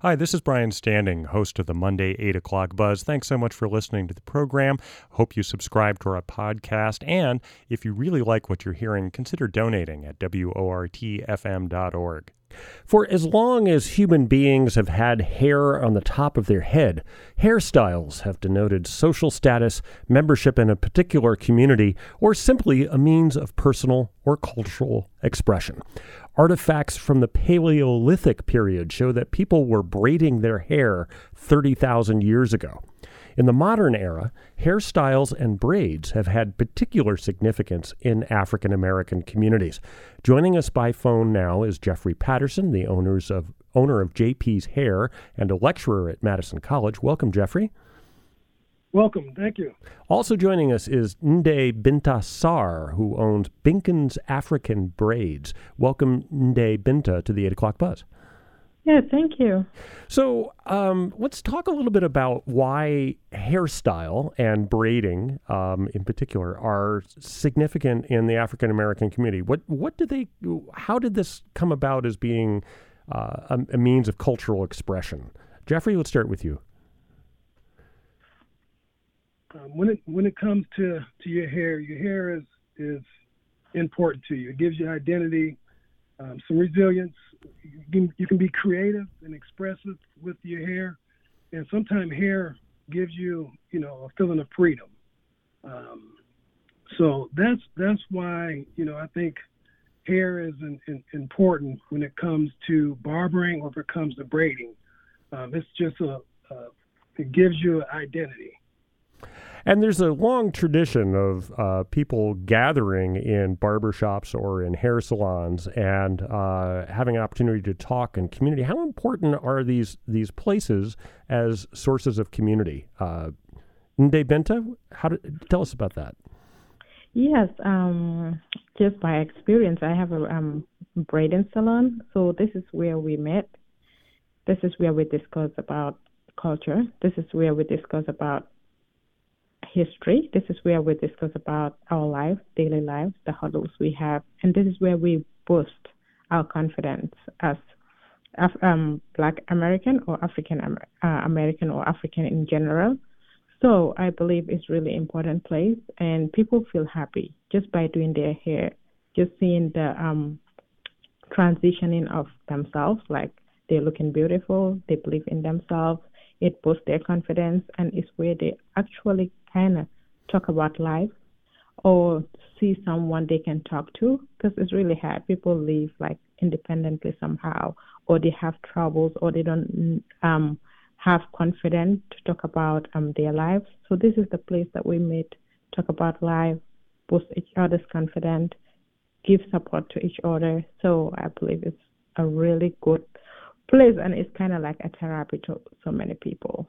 Hi, this is Brian Standing, host of the Monday 8 o'clock buzz. Thanks so much for listening to the program. Hope you subscribe to our podcast. And if you really like what you're hearing, consider donating at WORTFM.org. For as long as human beings have had hair on the top of their head, hairstyles have denoted social status, membership in a particular community, or simply a means of personal or cultural expression. Artifacts from the Paleolithic period show that people were braiding their hair 30,000 years ago. In the modern era, hairstyles and braids have had particular significance in African American communities. Joining us by phone now is Jeffrey Patterson, the owners of owner of JP's Hair and a lecturer at Madison College. Welcome, Jeffrey. Welcome. Thank you. Also joining us is Nde Binta Sarr, who owns Binkin's African Braids. Welcome, Nde Binta, to the 8 o'clock buzz. Yeah, thank you. So um, let's talk a little bit about why hairstyle and braiding, um, in particular, are significant in the African American community. What what did they? How did this come about as being uh, a, a means of cultural expression? Jeffrey, let's start with you. Um, when it when it comes to to your hair, your hair is is important to you. It gives you identity, um, some resilience. You can, you can be creative and expressive with your hair, and sometimes hair gives you you know a feeling of freedom. Um, so that's that's why you know I think hair is important when it comes to barbering or if it comes to braiding. Um, it's just a, a it gives you an identity. And there's a long tradition of uh, people gathering in barbershops or in hair salons and uh, having an opportunity to talk and community. How important are these these places as sources of community? Uh, Nde Binta, how to, tell us about that. Yes, um, just by experience, I have a um, braiding salon. So this is where we met. This is where we discuss about culture. This is where we discuss about history. This is where we discuss about our life, daily lives, the hurdles we have, and this is where we boost our confidence as Af- um, Black American or African uh, American or African in general. So I believe it's really important place, and people feel happy just by doing their hair, just seeing the um, transitioning of themselves, like they're looking beautiful, they believe in themselves, it boosts their confidence, and it's where they actually kind of talk about life or see someone they can talk to because it's really hard. People live like independently somehow, or they have troubles, or they don't um, have confidence to talk about um, their lives. So this is the place that we meet, talk about life, boost each other's confidence, give support to each other. So I believe it's a really good place, and it's kind of like a therapy to so many people.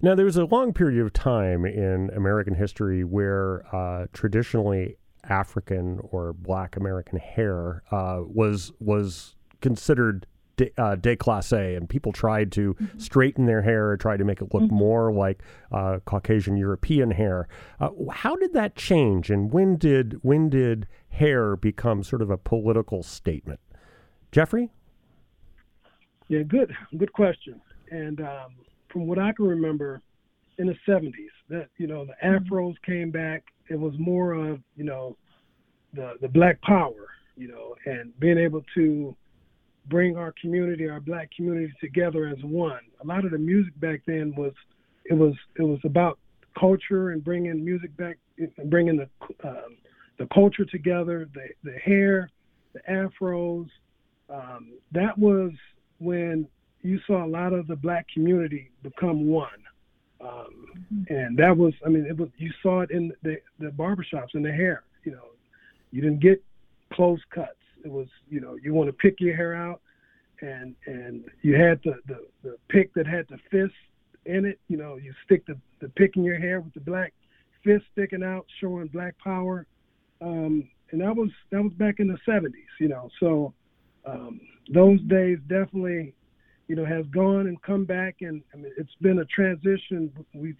Now, there was a long period of time in American history where uh, traditionally African or Black American hair uh, was was considered de, uh, déclassé, and people tried to mm-hmm. straighten their hair, try to make it look mm-hmm. more like uh, Caucasian European hair. Uh, how did that change, and when did when did hair become sort of a political statement? Jeffrey. Yeah, good, good question. And um, from what I can remember, in the 70s, that you know the mm-hmm. afros came back. It was more of you know the the black power, you know, and being able to bring our community, our black community together as one. A lot of the music back then was it was it was about culture and bringing music back, bringing the um, the culture together, the the hair, the afros. Um, that was when you saw a lot of the black community become one. Um, and that was, I mean, it was, you saw it in the, the barbershops and the hair, you know, you didn't get close cuts. It was, you know, you want to pick your hair out and, and you had the, the, the pick that had the fist in it, you know, you stick the, the pick in your hair with the black fist sticking out, showing black power. Um, and that was, that was back in the seventies, you know, so, um, those days definitely you know, has gone and come back, and I mean, it's been a transition. We've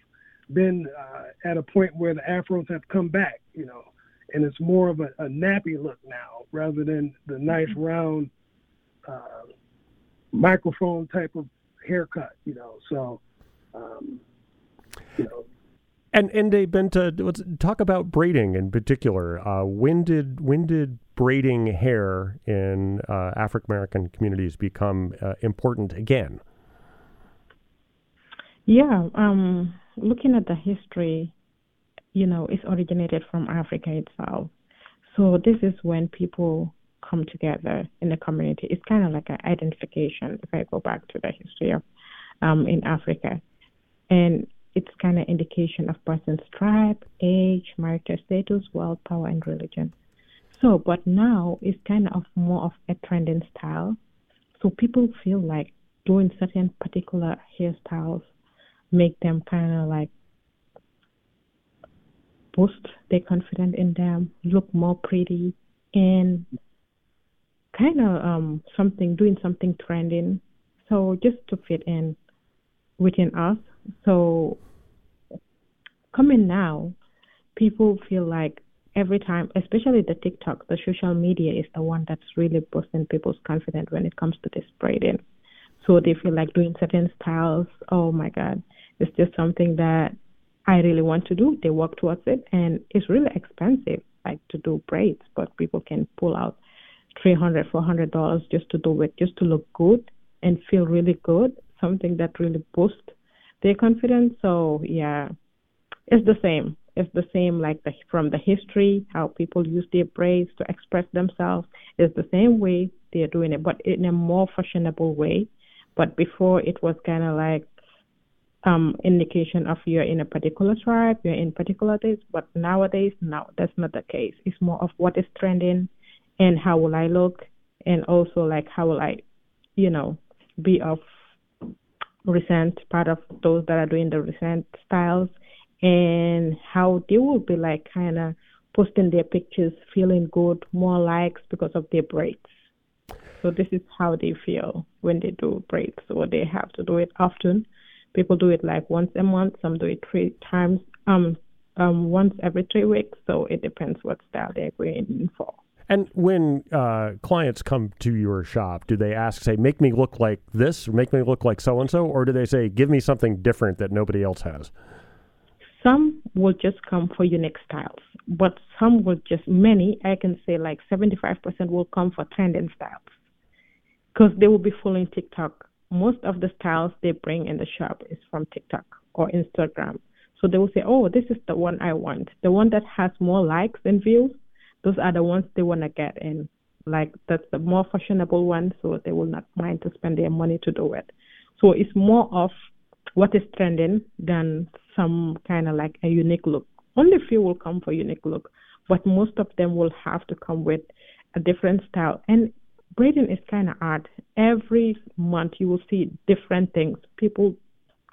been uh, at a point where the afros have come back, you know, and it's more of a, a nappy look now rather than the nice mm-hmm. round uh, microphone type of haircut. You know, so um, you know. And and Nde Binta, let's talk about braiding in particular. Uh, when did when did braiding hair in uh, African American communities become uh, important again? Yeah, um, looking at the history, you know, it's originated from Africa itself. So this is when people come together in the community. It's kind of like an identification. If I go back to the history of um, in Africa, and it's kind of indication of person's tribe, age, marital status, wealth, power, and religion. So, but now it's kind of more of a trending style. So people feel like doing certain particular hairstyles make them kind of like boost their confidence in them, look more pretty, and kind of um, something doing something trending. So just to fit in within us. So coming now, people feel like every time, especially the TikTok, the social media is the one that's really boosting people's confidence when it comes to this braiding. So they feel like doing certain styles. Oh my God, it's just something that I really want to do. They work towards it, and it's really expensive, like to do braids. But people can pull out three hundred, four hundred dollars just to do it, just to look good and feel really good. Something that really boosts their confidence. So yeah, it's the same. It's the same like the, from the history, how people use their braids to express themselves. It's the same way they're doing it, but in a more fashionable way. But before it was kind of like um, indication of you're in a particular tribe, you're in particular days. But nowadays, no, that's not the case. It's more of what is trending and how will I look, and also like how will I, you know, be of recent part of those that are doing the recent styles and how they will be like kind of posting their pictures feeling good more likes because of their braids. So this is how they feel when they do braids or they have to do it often. People do it like once a month some do it three times um um once every three weeks so it depends what style they're going for and when uh, clients come to your shop, do they ask, say, make me look like this, or make me look like so and so, or do they say, give me something different that nobody else has? Some will just come for unique styles, but some will just, many, I can say like 75% will come for trending styles because they will be following TikTok. Most of the styles they bring in the shop is from TikTok or Instagram. So they will say, oh, this is the one I want. The one that has more likes and views, those are the ones they want to get in. Like that's the more fashionable one, so they will not mind to spend their money to do it. So it's more of what is trending than some kind of like a unique look. Only few will come for unique look, but most of them will have to come with a different style. And braiding is kind of art. Every month you will see different things. People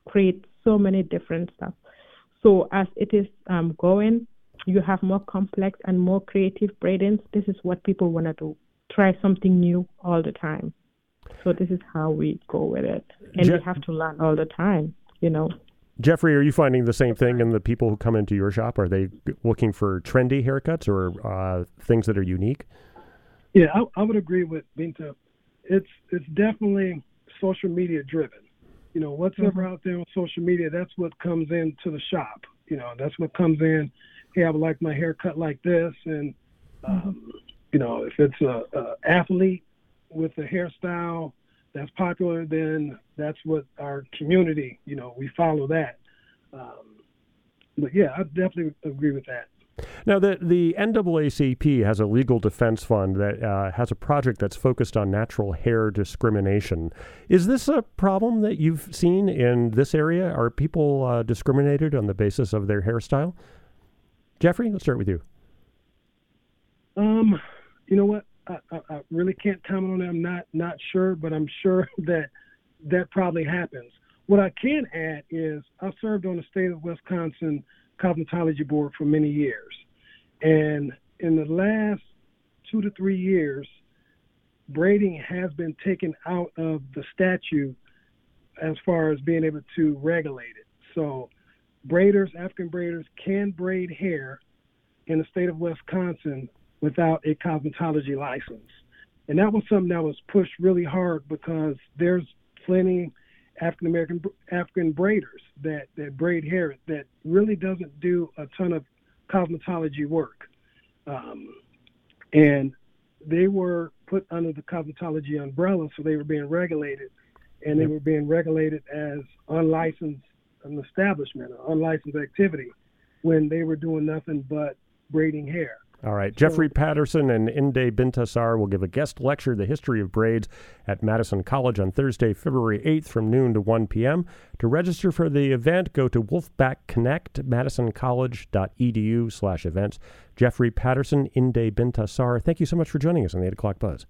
create so many different stuff. So as it is um, going, you have more complex and more creative braidings. This is what people want to do. Try something new all the time. So this is how we go with it, and Je- we have to learn all the time. You know. Jeffrey, are you finding the same thing in the people who come into your shop? Are they looking for trendy haircuts or uh, things that are unique? Yeah, I, I would agree with Binta. It's it's definitely social media driven. You know, whatever mm-hmm. out there on social media, that's what comes into the shop. You know, that's what comes in. Hey, I would like my hair cut like this, and um, you know, if it's a, a athlete with a hairstyle that's popular, then that's what our community, you know, we follow that. Um, but yeah, I definitely agree with that. Now, the, the NAACP has a legal defense fund that uh, has a project that's focused on natural hair discrimination. Is this a problem that you've seen in this area? Are people uh, discriminated on the basis of their hairstyle? Jeffrey, let's start with you. Um, you know what? I, I, really can't comment on that. I'm not not sure, but I'm sure that that probably happens. What I can add is I served on the state of Wisconsin cosmetology board for many years, and in the last two to three years, braiding has been taken out of the statute as far as being able to regulate it. So, braiders, African braiders, can braid hair in the state of Wisconsin without a cosmetology license. And that was something that was pushed really hard because there's plenty African American African braiders that that braid hair that really doesn't do a ton of cosmetology work, um, and they were put under the cosmetology umbrella, so they were being regulated, and they were being regulated as unlicensed an establishment, an unlicensed activity, when they were doing nothing but braiding hair. All right. Jeffrey Patterson and Nde Binta Sarr will give a guest lecture, The History of Braids, at Madison College on Thursday, February 8th from noon to 1 p.m. To register for the event, go to wolfpackconnect.madisoncollege.edu slash events. Jeffrey Patterson, Nde Binta Sarr, thank you so much for joining us on the 8 o'clock buzz.